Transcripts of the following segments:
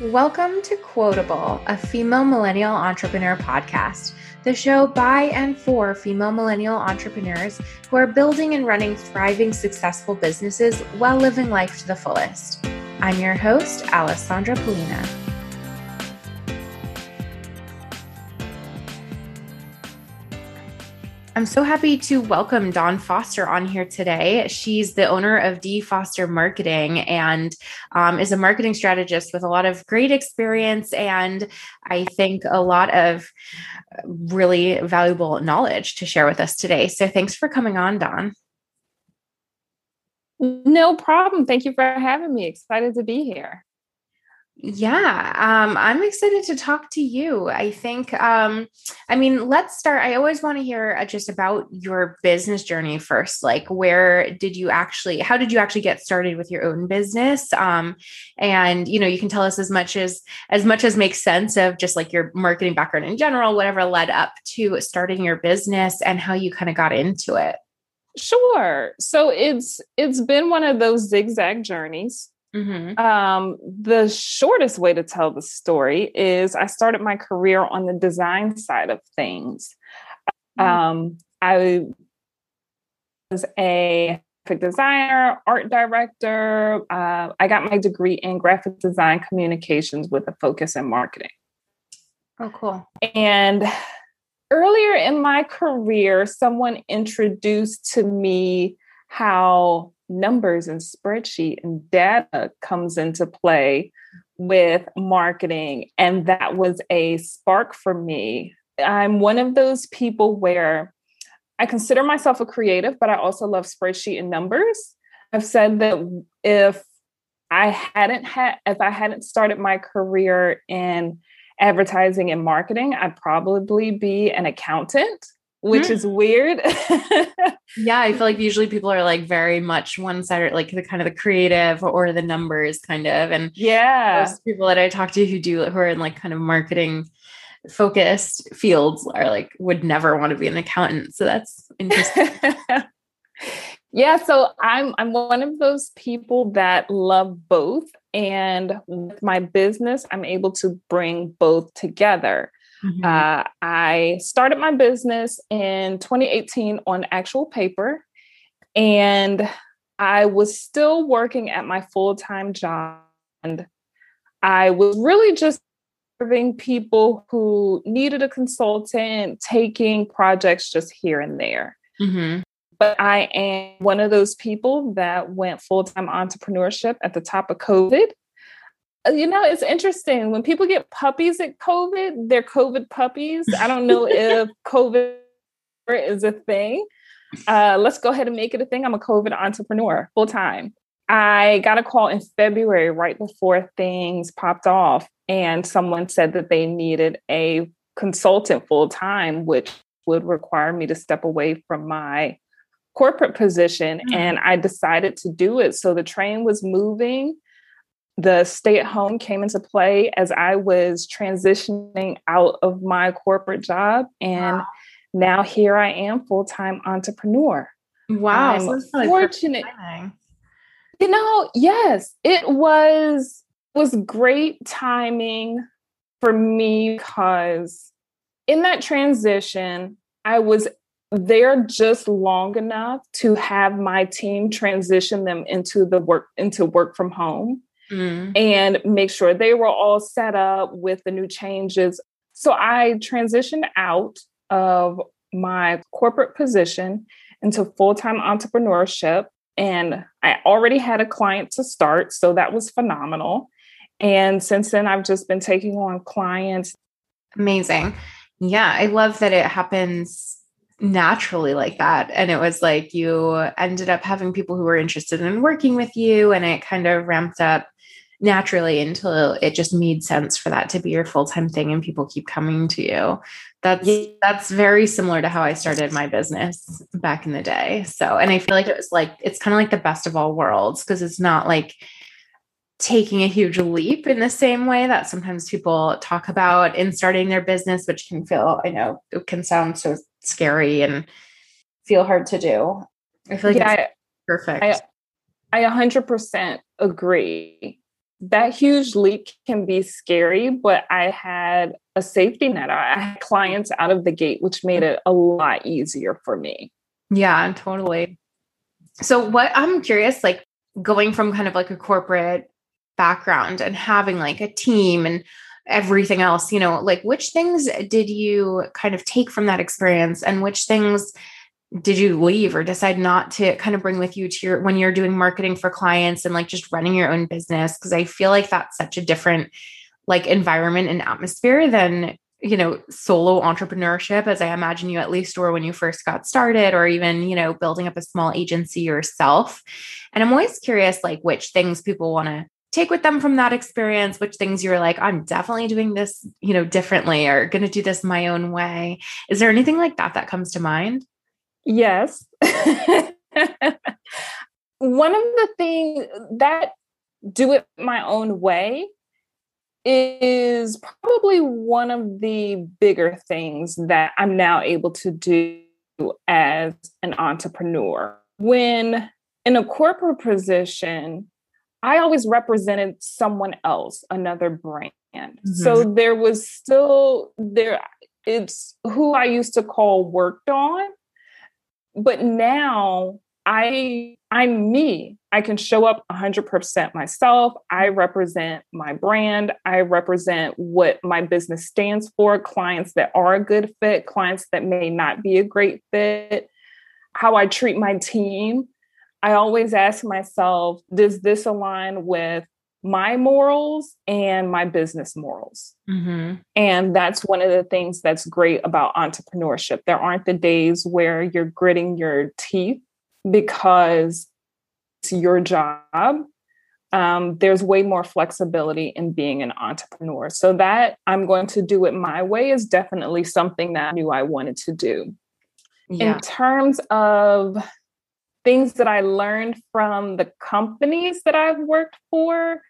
Welcome to Quotable, a female millennial entrepreneur podcast, the show by and for female millennial entrepreneurs who are building and running thriving, successful businesses while living life to the fullest. I'm your host, Alessandra Polina. I'm so happy to welcome Dawn Foster on here today. She's the owner of D Foster Marketing and um, is a marketing strategist with a lot of great experience and I think a lot of really valuable knowledge to share with us today. So thanks for coming on, Dawn. No problem. Thank you for having me. Excited to be here. Yeah, um, I'm excited to talk to you. I think, um, I mean, let's start. I always want to hear uh, just about your business journey first. Like, where did you actually, how did you actually get started with your own business? Um, and you know, you can tell us as much as as much as makes sense of just like your marketing background in general, whatever led up to starting your business and how you kind of got into it. Sure. So it's it's been one of those zigzag journeys Mm-hmm. Um, the shortest way to tell the story is I started my career on the design side of things. Mm-hmm. Um, I was a graphic designer, art director. Uh, I got my degree in graphic design communications with a focus in marketing. Oh, cool. And earlier in my career, someone introduced to me how numbers and spreadsheet and data comes into play with marketing. And that was a spark for me. I'm one of those people where I consider myself a creative, but I also love spreadsheet and numbers. I've said that if I hadn't had, if I hadn't started my career in advertising and marketing, I'd probably be an accountant which mm. is weird. yeah, I feel like usually people are like very much one sided, like the kind of the creative or the numbers kind of. And yeah, most people that I talk to who do who are in like kind of marketing focused fields are like would never want to be an accountant. So that's interesting. yeah, so I'm I'm one of those people that love both. And with my business, I'm able to bring both together. Mm-hmm. Uh, I started my business in 2018 on actual paper, and I was still working at my full time job. And I was really just serving people who needed a consultant, taking projects just here and there. Mm-hmm. But I am one of those people that went full time entrepreneurship at the top of COVID. Uh, you know, it's interesting when people get puppies at COVID, they're COVID puppies. I don't know if COVID is a thing. Uh, let's go ahead and make it a thing. I'm a COVID entrepreneur full time. I got a call in February right before things popped off, and someone said that they needed a consultant full time, which would require me to step away from my corporate position. Mm-hmm. And I decided to do it. So the train was moving the stay at home came into play as I was transitioning out of my corporate job. And wow. now here I am, full time entrepreneur. Wow. I'm so fortunate. You know, yes, it was was great timing for me because in that transition, I was there just long enough to have my team transition them into the work into work from home mm. and make sure they were all set up with the new changes. So I transitioned out of my corporate position into full time entrepreneurship. And I already had a client to start. So that was phenomenal. And since then, I've just been taking on clients. Amazing. Yeah, I love that it happens naturally like that. And it was like you ended up having people who were interested in working with you, and it kind of ramped up naturally until it just made sense for that to be your full-time thing and people keep coming to you. That's yeah. that's very similar to how i started my business back in the day. So and i feel like it was like it's kind of like the best of all worlds because it's not like taking a huge leap in the same way that sometimes people talk about in starting their business which can feel i know it can sound so scary and feel hard to do. I feel like yeah, perfect. I, I 100% agree that huge leap can be scary, but I had a safety net. I had clients out of the gate, which made it a lot easier for me. Yeah, totally. So, what I'm curious, like going from kind of like a corporate background and having like a team and everything else, you know, like which things did you kind of take from that experience and which things did you leave or decide not to kind of bring with you to your when you're doing marketing for clients and like just running your own business? Because i feel like that's such a different like environment and atmosphere than you know solo entrepreneurship as i imagine you at least were when you first got started or even you know building up a small agency yourself. And i'm always curious like which things people want to take with them from that experience which things you're like i'm definitely doing this you know differently or going to do this my own way. Is there anything like that that comes to mind Yes. One of the things that do it my own way is probably one of the bigger things that I'm now able to do as an entrepreneur. When in a corporate position, I always represented someone else, another brand. Mm-hmm. So there was still there it's who I used to call worked on but now I I'm me. I can show up 100% myself. I represent my brand. I represent what my business stands for, clients that are a good fit, clients that may not be a great fit, how I treat my team. I always ask myself, does this align with my morals and my business morals. Mm-hmm. And that's one of the things that's great about entrepreneurship. There aren't the days where you're gritting your teeth because it's your job. Um, there's way more flexibility in being an entrepreneur. So, that I'm going to do it my way is definitely something that I knew I wanted to do. Yeah. In terms of things that I learned from the companies that I've worked for,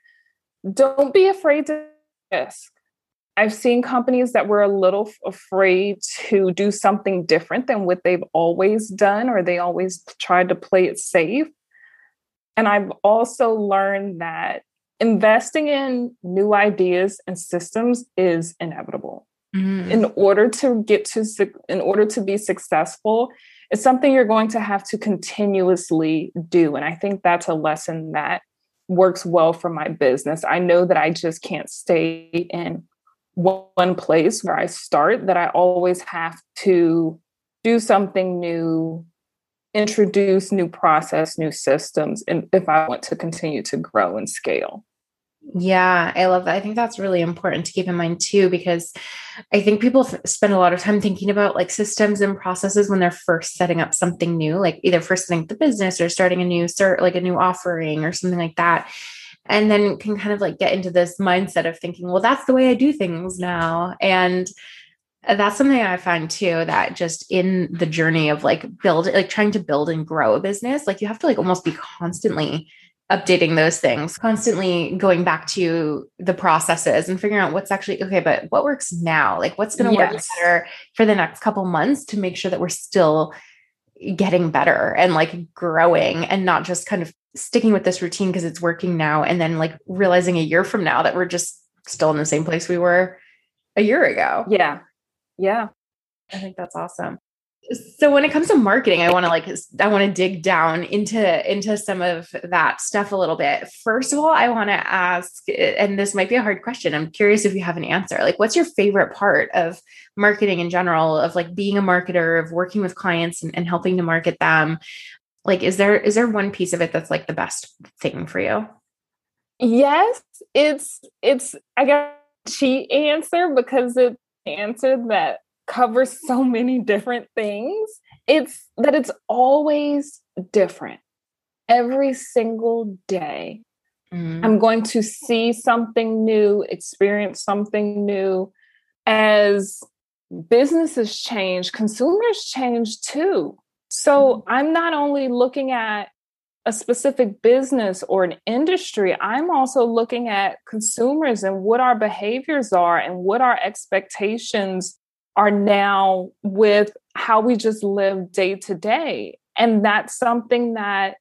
don't be afraid to risk. I've seen companies that were a little afraid to do something different than what they've always done, or they always tried to play it safe. And I've also learned that investing in new ideas and systems is inevitable. Mm. In order to get to, in order to be successful, it's something you're going to have to continuously do. And I think that's a lesson that works well for my business. I know that I just can't stay in one place where I start, that I always have to do something new, introduce new process, new systems, and if I want to continue to grow and scale. Yeah, I love that. I think that's really important to keep in mind too, because I think people f- spend a lot of time thinking about like systems and processes when they're first setting up something new, like either first setting up the business or starting a new cert, like a new offering or something like that. And then can kind of like get into this mindset of thinking, well, that's the way I do things now. And that's something I find too that just in the journey of like build, like trying to build and grow a business, like you have to like almost be constantly updating those things, constantly going back to the processes and figuring out what's actually okay, but what works now? Like what's going to yes. work better for the next couple months to make sure that we're still getting better and like growing and not just kind of sticking with this routine because it's working now and then like realizing a year from now that we're just still in the same place we were a year ago. Yeah. Yeah. I think that's awesome so when it comes to marketing i want to like i want to dig down into into some of that stuff a little bit. First of all i want to ask and this might be a hard question i'm curious if you have an answer. Like what's your favorite part of marketing in general of like being a marketer of working with clients and, and helping to market them? Like is there is there one piece of it that's like the best thing for you? Yes it's it's i got cheat answer because it's answer that covers so many different things. It's that it's always different. Every single day, mm. I'm going to see something new, experience something new. As businesses change, consumers change too. So mm. I'm not only looking at a specific business or an industry, I'm also looking at consumers and what our behaviors are and what our expectations are now with how we just live day to day. And that's something that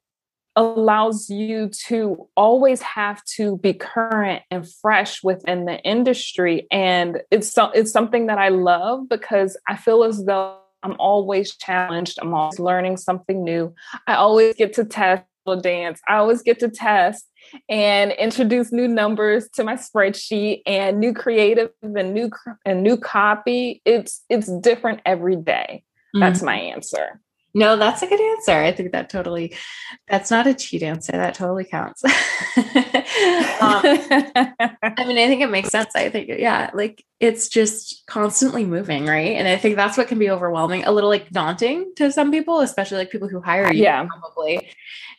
allows you to always have to be current and fresh within the industry. And it's so, it's something that I love because I feel as though I'm always challenged. I'm always learning something new. I always get to test dance I always get to test and introduce new numbers to my spreadsheet and new creative and new and new copy it's it's different every day. that's mm-hmm. my answer no, that's a good answer. I think that totally, that's not a cheat answer. That totally counts. um, I mean, I think it makes sense. I think, yeah, like it's just constantly moving, right? And I think that's what can be overwhelming, a little like daunting to some people, especially like people who hire you. Yeah. Probably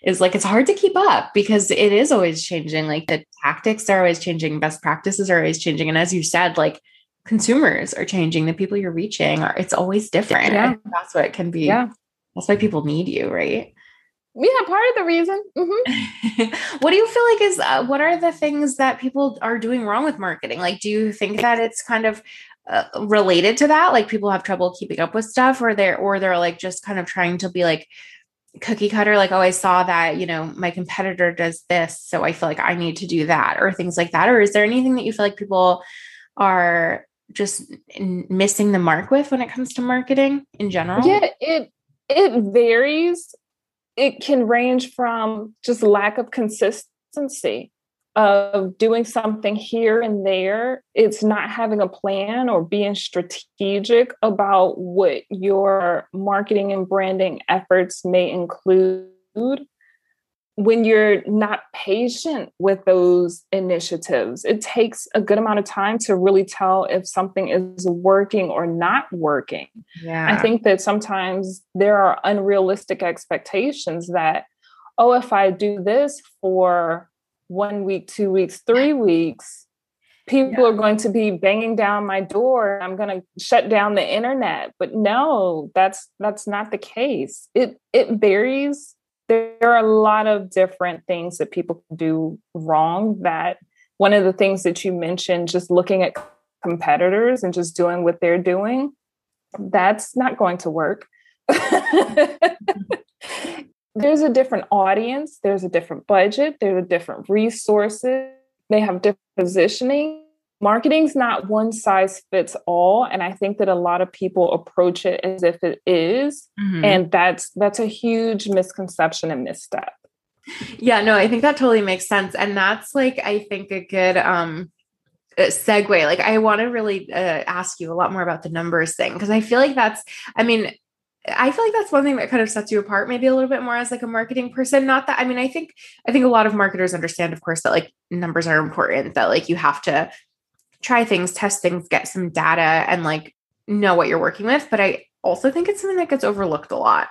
is like it's hard to keep up because it is always changing. Like the tactics are always changing, best practices are always changing. And as you said, like, consumers are changing the people you're reaching are it's always different yeah. that's what it can be yeah that's why people need you, right? Yeah, part of the reason. Mm-hmm. what do you feel like is uh, what are the things that people are doing wrong with marketing? Like, do you think that it's kind of uh, related to that? Like, people have trouble keeping up with stuff, or they're or they're like just kind of trying to be like cookie cutter, like, oh, I saw that you know my competitor does this, so I feel like I need to do that, or things like that. Or is there anything that you feel like people are just missing the mark with when it comes to marketing in general? Yeah, it it varies. It can range from just lack of consistency of doing something here and there. It's not having a plan or being strategic about what your marketing and branding efforts may include when you're not patient with those initiatives, it takes a good amount of time to really tell if something is working or not working. Yeah. I think that sometimes there are unrealistic expectations that, oh, if I do this for one week, two weeks, three weeks, people yeah. are going to be banging down my door i'm going to shut down the internet but no that's that's not the case it it varies there are a lot of different things that people can do wrong that one of the things that you mentioned just looking at competitors and just doing what they're doing that's not going to work. There's a different audience there's a different budget there's a different resources they have different positioning marketing's not one size fits all and i think that a lot of people approach it as if it is, mm-hmm. and that's that's a huge misconception and misstep yeah no i think that totally makes sense and that's like i think a good um segue like i want to really uh, ask you a lot more about the numbers thing because i feel like that's i mean I feel like that's one thing that kind of sets you apart maybe a little bit more as like a marketing person. Not that I mean, I think I think a lot of marketers understand, of course, that like numbers are important, that like you have to try things, test things, get some data and like know what you're working with. But I also think it's something that gets overlooked a lot,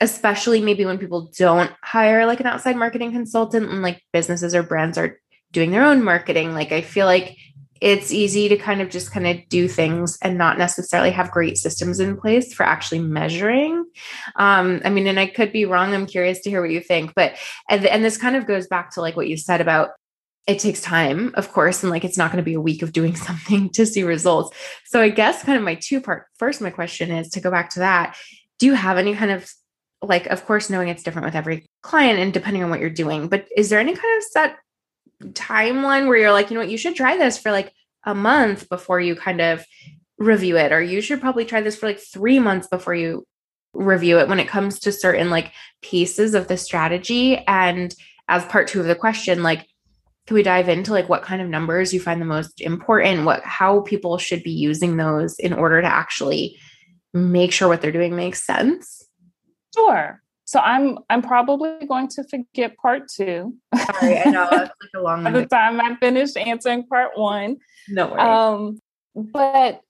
especially maybe when people don't hire like an outside marketing consultant and like businesses or brands are doing their own marketing. Like I feel like it's easy to kind of just kind of do things and not necessarily have great systems in place for actually measuring. Um, I mean, and I could be wrong. I'm curious to hear what you think, but and, and this kind of goes back to like what you said about it takes time, of course, and like it's not going to be a week of doing something to see results. So I guess kind of my two part first, my question is to go back to that. Do you have any kind of like, of course, knowing it's different with every client and depending on what you're doing, but is there any kind of set timeline where you're like, you know what, you should try this for like a month before you kind of review it, or you should probably try this for like three months before you review it when it comes to certain like pieces of the strategy? And as part two of the question, like, can we dive into like what kind of numbers you find the most important? What how people should be using those in order to actually make sure what they're doing makes sense? Sure. So i'm i'm probably going to forget part two. Sorry i know it's like a long by the time i finished answering part one. No way. um but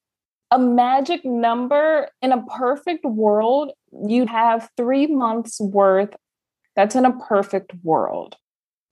a magic number in a perfect world you'd have three months worth that's in a perfect world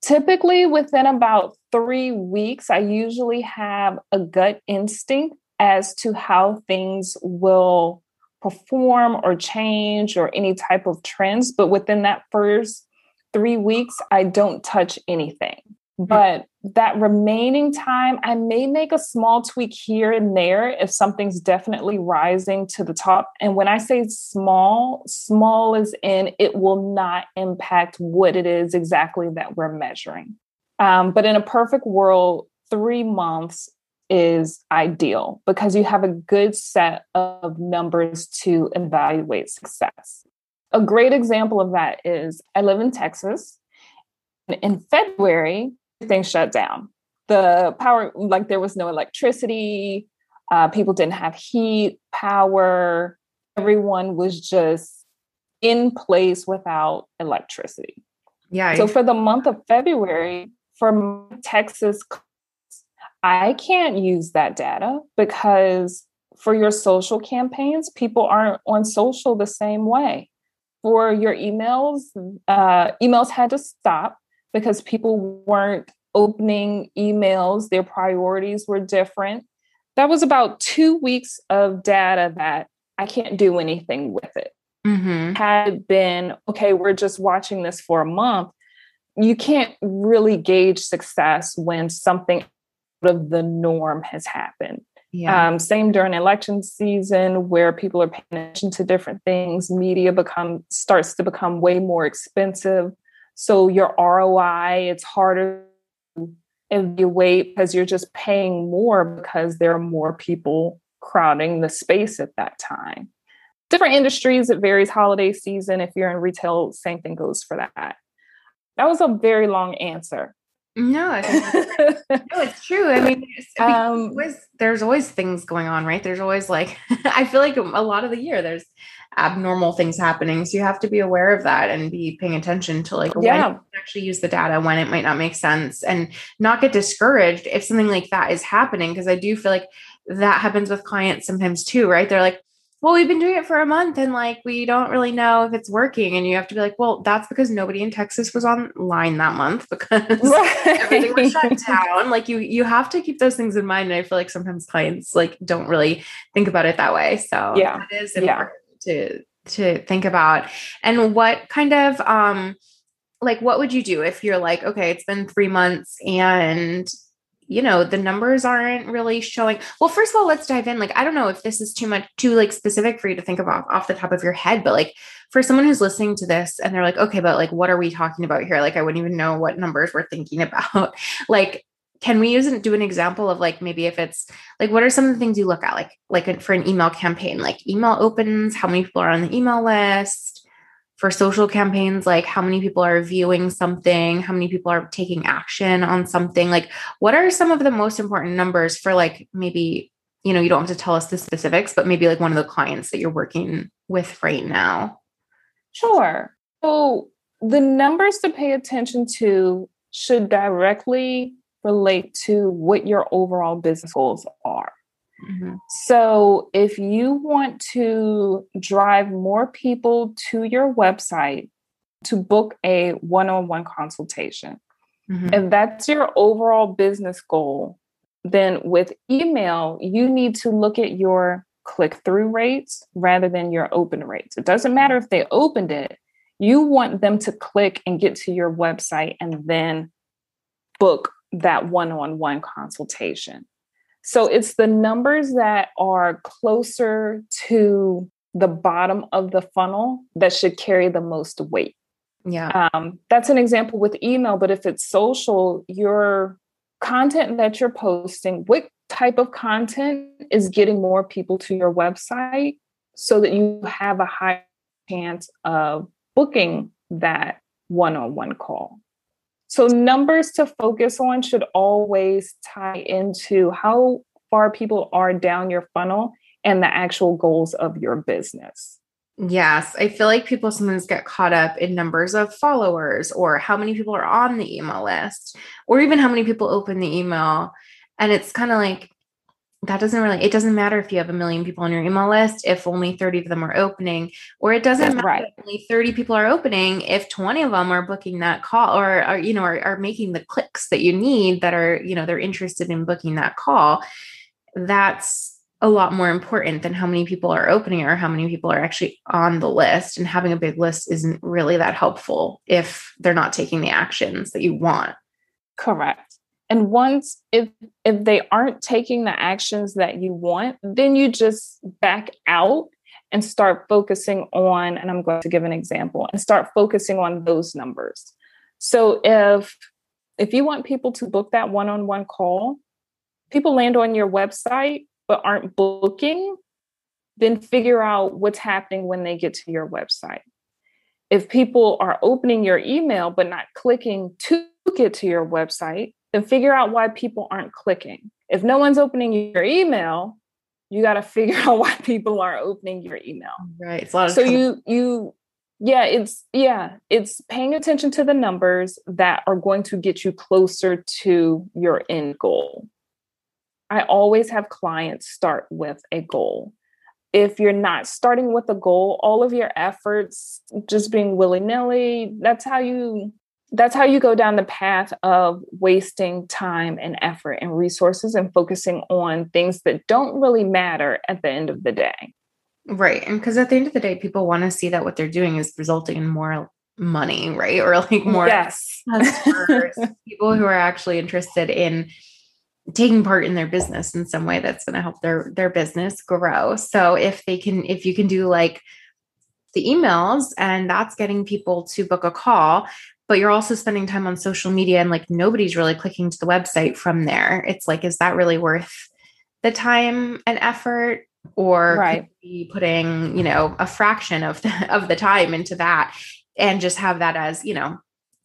Typically, within about three weeks, I usually have a gut instinct as to how things will perform or change or any type of trends. But within that first three weeks, I don't touch anything. But that remaining time, I may make a small tweak here and there if something's definitely rising to the top. And when I say small, small is in it will not impact what it is exactly that we're measuring. Um, but in a perfect world, three months is ideal because you have a good set of numbers to evaluate success. A great example of that is I live in Texas. In February, things shut down. The power, like there was no electricity, uh, people didn't have heat, power. Everyone was just in place without electricity. Yeah. So for the month of February, for Texas, I can't use that data because for your social campaigns, people aren't on social the same way. For your emails, uh, emails had to stop because people weren't opening emails, their priorities were different. That was about two weeks of data that I can't do anything with it. Mm-hmm. Had been, okay, we're just watching this for a month. You can't really gauge success when something out of the norm has happened. Yeah. Um, same during election season where people are paying attention to different things, media become starts to become way more expensive. So your ROI, it's harder to evaluate because you're just paying more because there are more people crowding the space at that time. Different industries, it varies holiday season. If you're in retail, same thing goes for that. That was a very long answer. No, no, it's true. I mean, um, always, there's always things going on, right? There's always like, I feel like a lot of the year there's abnormal things happening. So you have to be aware of that and be paying attention to like yeah. when actually use the data, when it might not make sense, and not get discouraged if something like that is happening. Because I do feel like that happens with clients sometimes too, right? They're like, well, we've been doing it for a month and like we don't really know if it's working. And you have to be like, well, that's because nobody in Texas was online that month because right. everything was shut down. Like you you have to keep those things in mind. And I feel like sometimes clients like don't really think about it that way. So yeah, it is important yeah. to to think about. And what kind of um like what would you do if you're like, okay, it's been three months and you know the numbers aren't really showing. Well first of all let's dive in. Like i don't know if this is too much too like specific for you to think about off the top of your head but like for someone who's listening to this and they're like okay but like what are we talking about here? Like i wouldn't even know what numbers we're thinking about. Like can we use and do an example of like maybe if it's like what are some of the things you look at? Like like for an email campaign like email opens how many people are on the email list for social campaigns like how many people are viewing something how many people are taking action on something like what are some of the most important numbers for like maybe you know you don't have to tell us the specifics but maybe like one of the clients that you're working with right now? Sure. So the numbers to pay attention to should directly relate to what your overall business goals are Mm-hmm. So, if you want to drive more people to your website to book a one on one consultation, mm-hmm. if that's your overall business goal, then with email, you need to look at your click through rates rather than your open rates. It doesn't matter if they opened it, you want them to click and get to your website and then book that one on one consultation. So it's the numbers that are closer to the bottom of the funnel that should carry the most weight. Yeah. Um, that's an example with email, but if it's social, your content that you're posting, what type of content is getting more people to your website so that you have a high chance of booking that one on one call? So, numbers to focus on should always tie into how far people are down your funnel and the actual goals of your business. Yes, I feel like people sometimes get caught up in numbers of followers or how many people are on the email list or even how many people open the email. And it's kind of like, that doesn't really it doesn't matter if you have a million people on your email list if only 30 of them are opening or it doesn't matter right. if only 30 people are opening if 20 of them are booking that call or are you know are, are making the clicks that you need that are you know they're interested in booking that call that's a lot more important than how many people are opening or how many people are actually on the list and having a big list isn't really that helpful if they're not taking the actions that you want Correct. And once if if they aren't taking the actions that you want, then you just back out and start focusing on and I'm going to give an example and start focusing on those numbers. So if if you want people to book that one-on-one call, people land on your website but aren't booking, then figure out what's happening when they get to your website. If people are opening your email but not clicking to get to your website, then figure out why people aren't clicking. If no one's opening your email, you got to figure out why people aren't opening your email. Right. so you you yeah, it's yeah, it's paying attention to the numbers that are going to get you closer to your end goal. I always have clients start with a goal if you're not starting with a goal, all of your efforts just being willy-nilly, that's how you that's how you go down the path of wasting time and effort and resources and focusing on things that don't really matter at the end of the day. Right. And because at the end of the day, people want to see that what they're doing is resulting in more money, right? Or like more yes. people who are actually interested in taking part in their business in some way that's going to help their their business grow so if they can if you can do like the emails and that's getting people to book a call but you're also spending time on social media and like nobody's really clicking to the website from there it's like is that really worth the time and effort or right. be putting you know a fraction of the, of the time into that and just have that as you know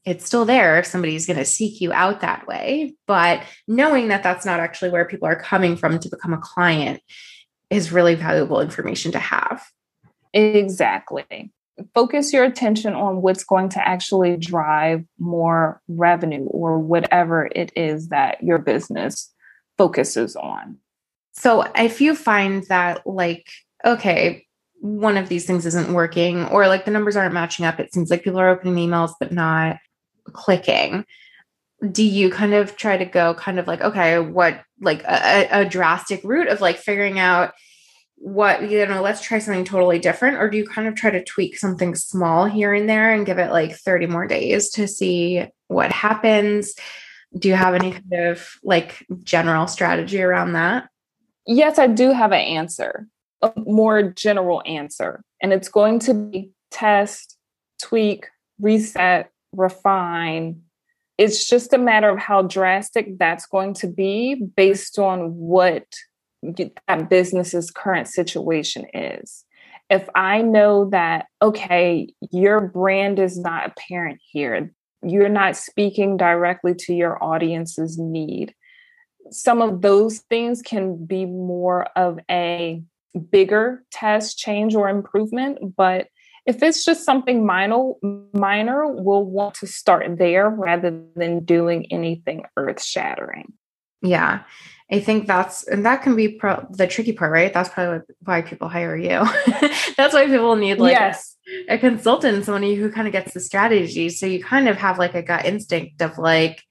it's still there if somebody's going to seek you out that way. But knowing that that's not actually where people are coming from to become a client is really valuable information to have. Exactly. Focus your attention on what's going to actually drive more revenue or whatever it is that your business focuses on. So if you find that, like, okay, one of these things isn't working or like the numbers aren't matching up, it seems like people are opening emails but not clicking do you kind of try to go kind of like okay what like a, a, drastic route of like figuring out what you know let's try something totally different or do you kind of try to tweak something small here and there and give it like 30 more days to see what happens do you have any kind of like general strategy around that yes i do have an answer a more general answer and it's going to be test tweak reset refine. It's just a matter of how drastic that's going to be based on what that business's current situation is. If I know that, okay, your brand is not apparent here, you're not speaking directly to your audience's need, some of those things can be more of a bigger test, change, or improvement. But if it's just something minor, minor, we'll want to start there rather than doing anything earth shattering. Yeah. I think that's and that can be pro- the tricky part, right? That's probably why people hire you. that's why people need like yes. a, consultant, somebody who kind of gets the strategy. So you kind of have like a gut instinct of like,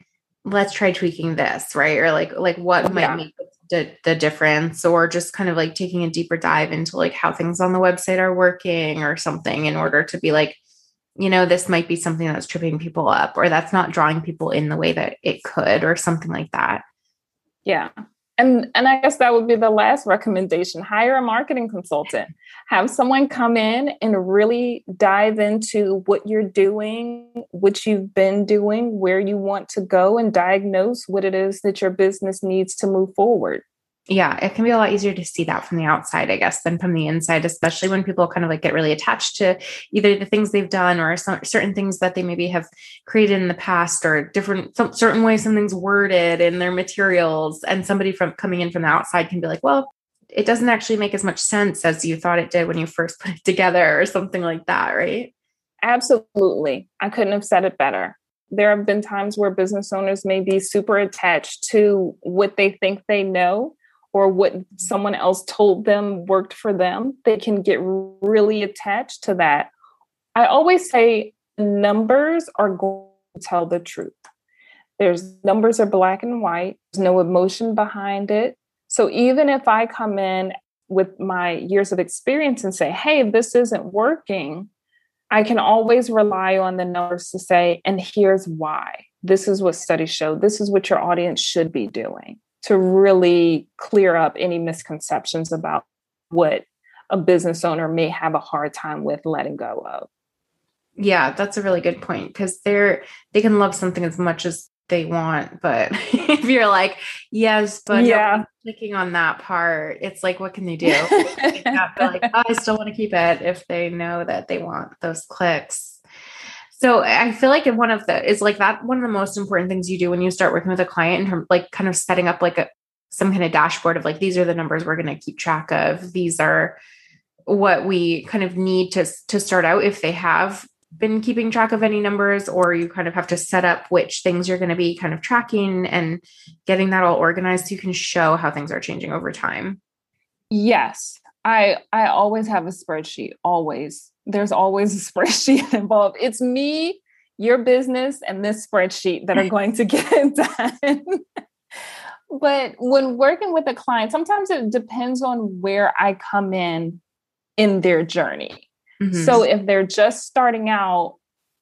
let's try tweaking this, right? Or like like what might yeah. make the, the difference or just kind of like taking a deeper dive into like how things on the website are working or something in order to be like you know this might be something that's tripping people up or that's not drawing people in the way that it could or something like that yeah. And and i guess that would be the last recommendation. Hire a marketing consultant. Have someone come in and really dive into what you're doing what you've been doing where you want to go and diagnose what it is that your business needs to move forward yeah, it can be a lot easier to see that from the outside, I guess, than from the inside, especially when people kind of like get really attached to either the things they've done or some certain things that they maybe have created in the past or different some certain ways something's worded in their materials. And somebody from coming in from the outside can be like, well, it doesn't actually make as much sense as you thought it did when you first put it together or something like that, right? Absolutely. I couldn't have said it better. There have been times where business owners may be super attached to what they think they know or what someone else told them worked for them, they can get really attached to that. I always say numbers are going to tell the truth. There's numbers are black and white, there's no emotion behind it. So even if I come in with my years of experience and say, hey, this isn't working, I can always rely on the numbers to say, and here's why. this is what studies show, this is what your audience should be doing to really clear up any misconceptions about what a business owner may have a hard time with letting go of. Yeah, that's a really good point because they're they can love something as much as they want, but if you're like, yes, but yeah, clicking on that part, it's like, what can they do? like, oh, I still want to keep it if they know that they want those clicks. So I feel like one of the is like that one of the most important things you do when you start working with a client in terms like kind of setting up like a some kind of dashboard of like these are the numbers we're going to keep track of. These are what we kind of need to to start out if they have been keeping track of any numbers or you kind of have to set up which things you're going to be kind of tracking and getting that all organized so you can show how things are changing over time. Yes. I I always have a spreadsheet always there's always a spreadsheet involved. It's me, your business, and this spreadsheet that are going to get it done. but when working with a client, sometimes it depends on where I come in in their journey. Mm-hmm. So if they're just starting out,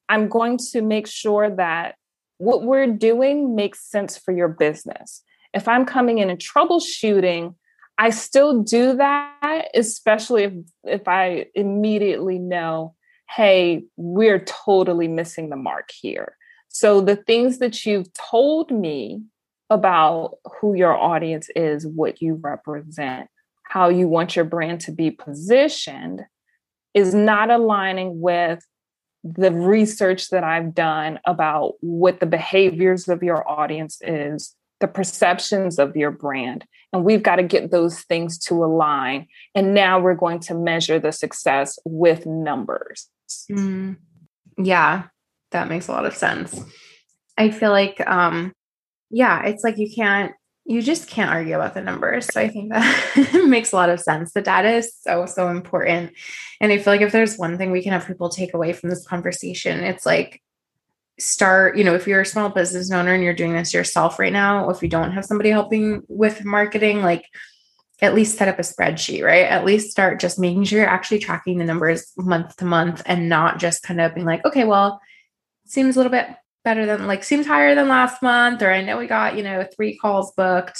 I'm going to make sure that what we're doing makes sense for your business. If I'm coming in and troubleshooting, I still do that, especially if if I immediately know, hey, we're totally missing the mark here. So the things that you've told me about who your audience is, what you represent, how you want your brand to be positioned is not aligning with the research that I've done about what the behaviors of your audience is, the perceptions of your brand. And we've got to get those things to align. And now we're going to measure the success with numbers. Mm. Yeah, that makes a lot of sense. I feel like, um, yeah, it's like you can't, you just can't argue about the numbers. So I think that makes a lot of sense. The data is so, so important. And I feel like if there's one thing we can have people take away from this conversation, it's like start, you know, if you're a small business owner and you're doing this yourself right now, if you don't have somebody helping with marketing, like at least set up a spreadsheet, right? At least start just making sure you're actually tracking the numbers month to month and not just kind of being like, okay, well, seems a little bit better than like seems higher than last month, or I know we got, you know, three calls booked,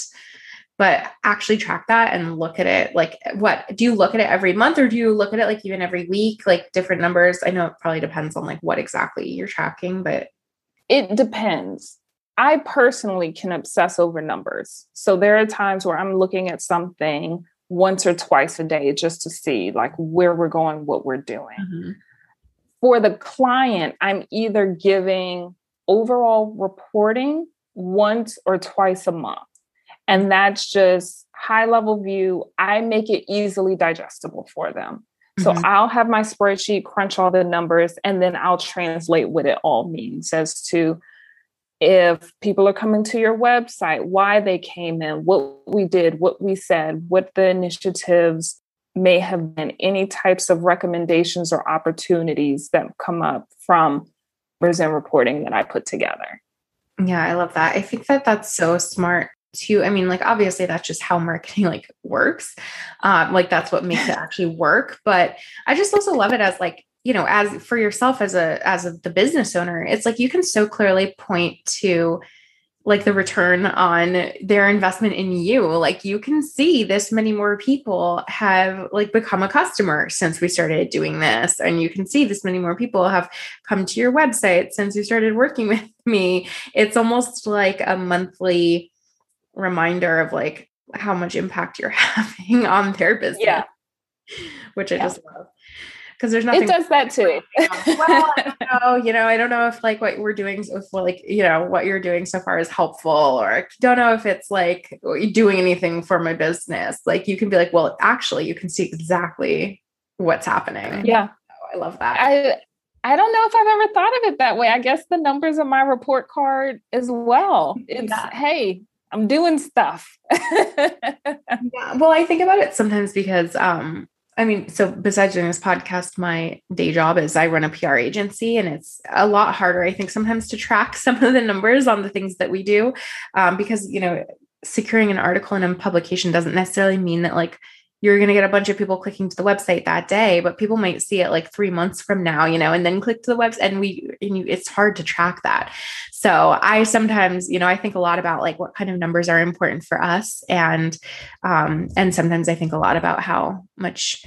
but actually track that and look at it. Like, what do you look at it every month or do you look at it like even every week, like different numbers? I know it probably depends on like what exactly you're tracking, but it depends. I personally can obsess over numbers. So there are times where I'm looking at something once or twice a day just to see like where we're going, what we're doing. Mm-hmm. For the client, I'm either giving overall reporting once or twice a month. And that's just high level view. I make it easily digestible for them. So mm-hmm. I'll have my spreadsheet crunch all the numbers and then I'll translate what it all means as to if people are coming to your website, why they came in, what we did, what we said, what the initiatives may have been, any types of recommendations or opportunities that come up from present reporting that I put together. Yeah, I love that. I think that that's so smart too. I mean, like obviously that's just how marketing like works. Um, like that's what makes it actually work. But I just also love it as like you know as for yourself as a as a, the business owner it's like you can so clearly point to like the return on their investment in you like you can see this many more people have like become a customer since we started doing this and you can see this many more people have come to your website since you started working with me it's almost like a monthly reminder of like how much impact you're having on their business yeah which i yeah. just love because there's nothing. It does that too. well, I don't know. You know, I don't know if like what we're doing, if like you know what you're doing so far is helpful, or I don't know if it's like doing anything for my business. Like you can be like, well, actually, you can see exactly what's happening. Yeah, oh, I love that. I I don't know if I've ever thought of it that way. I guess the numbers on my report card as well. It's yeah. hey, I'm doing stuff. yeah. Well, I think about it sometimes because um I mean, so besides doing this podcast, my day job is I run a PR agency, and it's a lot harder, I think, sometimes to track some of the numbers on the things that we do, um, because you know, securing an article in a publication doesn't necessarily mean that like you're going to get a bunch of people clicking to the website that day, but people might see it like three months from now, you know, and then click to the website. And we, and you, it's hard to track that. So I sometimes, you know, I think a lot about like what kind of numbers are important for us, and um, and sometimes I think a lot about how much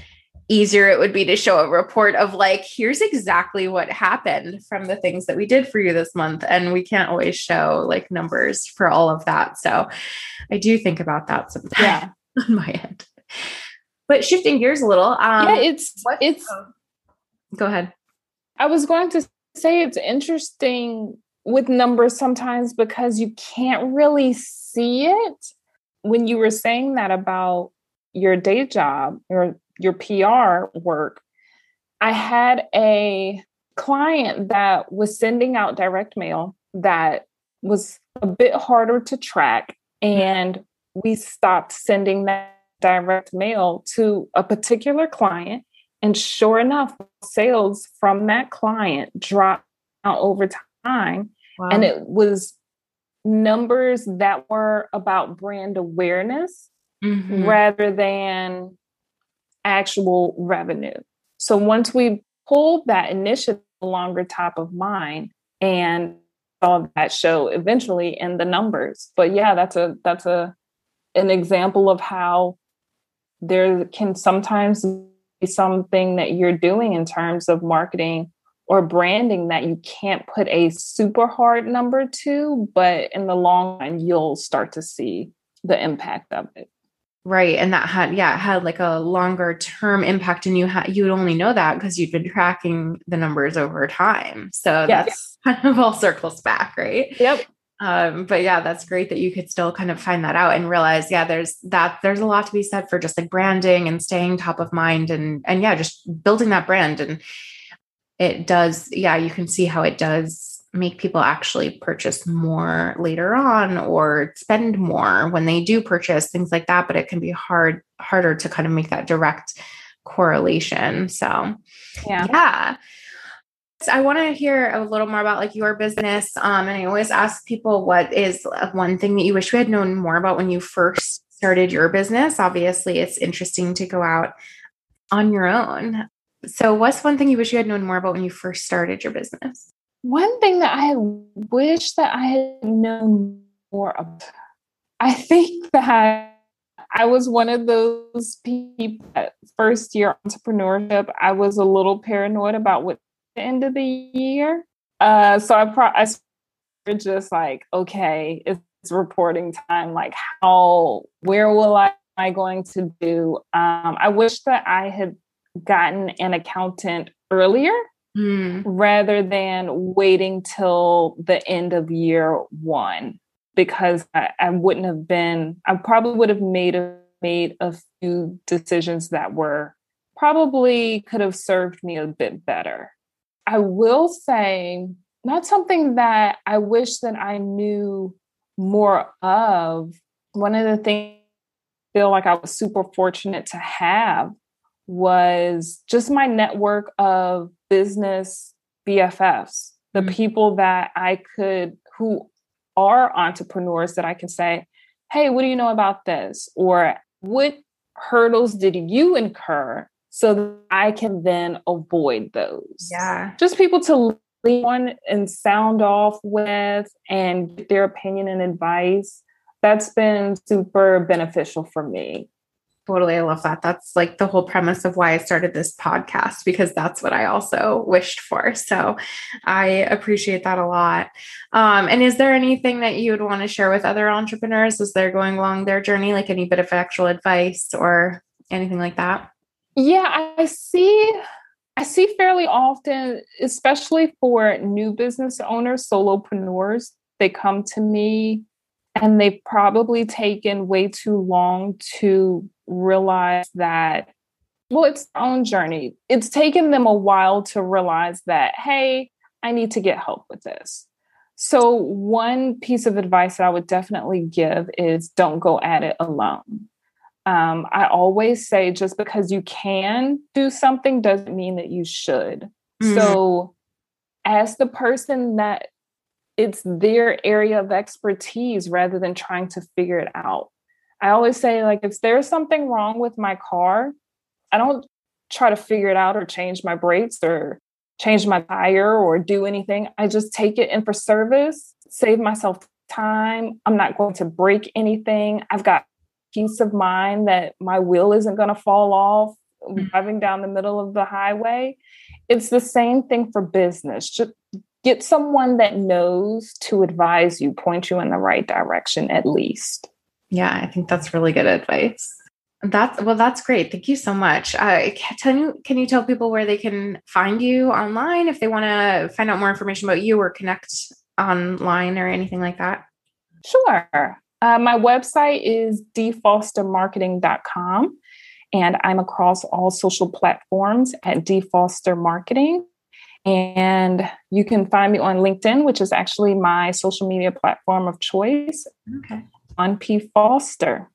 easier it would be to show a report of like here's exactly what happened from the things that we did for you this month and we can't always show like numbers for all of that so i do think about that sometimes yeah. on my end but shifting gears a little um yeah it's it's oh, go ahead i was going to say it's interesting with numbers sometimes because you can't really see it when you were saying that about your day job or your PR work, I had a client that was sending out direct mail that was a bit harder to track. And we stopped sending that direct mail to a particular client. And sure enough, sales from that client dropped over time. Wow. And it was numbers that were about brand awareness mm-hmm. rather than actual revenue. So once we pulled that initiative longer top of mind and saw that show eventually in the numbers. But yeah, that's a that's a an example of how there can sometimes be something that you're doing in terms of marketing or branding that you can't put a super hard number to, but in the long run, you'll start to see the impact of it. Right. And that had, yeah, it had like a longer term impact. And you had, you would only know that because you'd been tracking the numbers over time. So yes. that's kind of all circles back. Right. Yep. Um, but yeah, that's great that you could still kind of find that out and realize, yeah, there's that, there's a lot to be said for just like branding and staying top of mind and, and yeah, just building that brand. And it does, yeah, you can see how it does make people actually purchase more later on or spend more when they do purchase things like that. But it can be hard harder to kind of make that direct correlation. So yeah. yeah I want to hear a little more about like your business. Um, and I always ask people what is one thing that you wish we had known more about when you first started your business. Obviously, it's interesting to go out on your own. So, what's one thing you wish you had known more about when you first started your business? One thing that I wish that I had known more I think that I was one of those people that first year entrepreneurship, I was a little paranoid about what the end of the year. Uh, so I, pro- I just like, okay, it's reporting time. Like, how, where will I, am I going to do? Um, I wish that I had gotten an accountant earlier mm. rather than waiting till the end of year one because I, I, wouldn't have been i probably would have made a made a few decisions that were probably could have served me a bit better i will say not something that i wish that i knew more of one of the things I feel like i was super fortunate to have was just my network of business BFFs, the mm-hmm. people that I could, who are entrepreneurs that I can say, hey, what do you know about this? Or what hurdles did you incur so that I can then avoid those? Yeah. Just people to lean on and sound off with and get their opinion and advice. That's been super beneficial for me. Totally. I love that. That's like the whole premise of why I started this podcast because that's what I also wished for. So I appreciate that a lot. Um, and is there anything that you would want to share with other entrepreneurs as they're going along their journey, like any bit of actual advice or anything like that? Yeah, I see. I see fairly often, especially for new business owners, solopreneurs, they come to me and they've probably taken way too long to realize that, well, it's their own journey. It's taken them a while to realize that, hey, I need to get help with this. So, one piece of advice that I would definitely give is don't go at it alone. Um, I always say just because you can do something doesn't mean that you should. Mm-hmm. So, as the person that it's their area of expertise rather than trying to figure it out. I always say, like, if there's something wrong with my car, I don't try to figure it out or change my brakes or change my tire or do anything. I just take it in for service, save myself time. I'm not going to break anything. I've got peace of mind that my wheel isn't going to fall off mm-hmm. driving down the middle of the highway. It's the same thing for business. Just get someone that knows to advise you, point you in the right direction at least. Yeah, I think that's really good advice. That's well, that's great. Thank you so much. Uh, can you can you tell people where they can find you online if they want to find out more information about you or connect online or anything like that? Sure. Uh, my website is dfostermarketing.com, and I'm across all social platforms at dfostermarketing. And you can find me on LinkedIn, which is actually my social media platform of choice. Okay. On D Foster.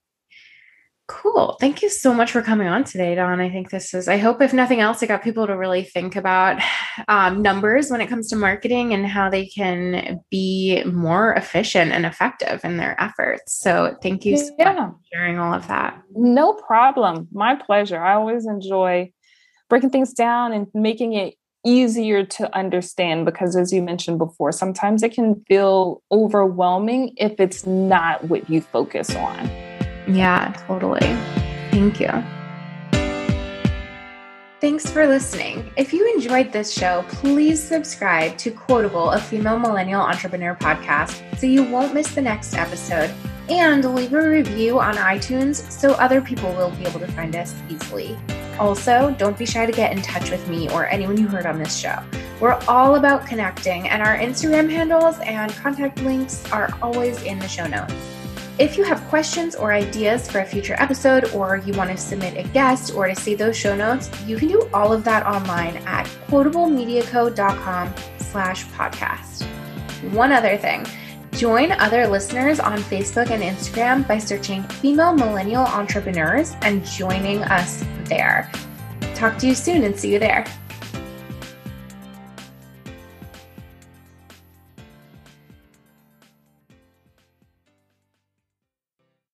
Cool. Thank you so much for coming on today, Dawn. I think this is, I hope, if nothing else, it got people to really think about um, numbers when it comes to marketing and how they can be more efficient and effective in their efforts. So, thank you so yeah. much for sharing all of that. No problem. My pleasure. I always enjoy breaking things down and making it easier to understand because, as you mentioned before, sometimes it can feel overwhelming if it's not what you focus on. Yeah, totally. Thank you. Thanks for listening. If you enjoyed this show, please subscribe to Quotable, a female millennial entrepreneur podcast, so you won't miss the next episode. And leave a review on iTunes so other people will be able to find us easily. Also, don't be shy to get in touch with me or anyone you heard on this show. We're all about connecting, and our Instagram handles and contact links are always in the show notes. If you have questions or ideas for a future episode, or you want to submit a guest or to see those show notes, you can do all of that online at quotablemediaco.com slash podcast. One other thing, join other listeners on Facebook and Instagram by searching female millennial entrepreneurs and joining us there. Talk to you soon and see you there.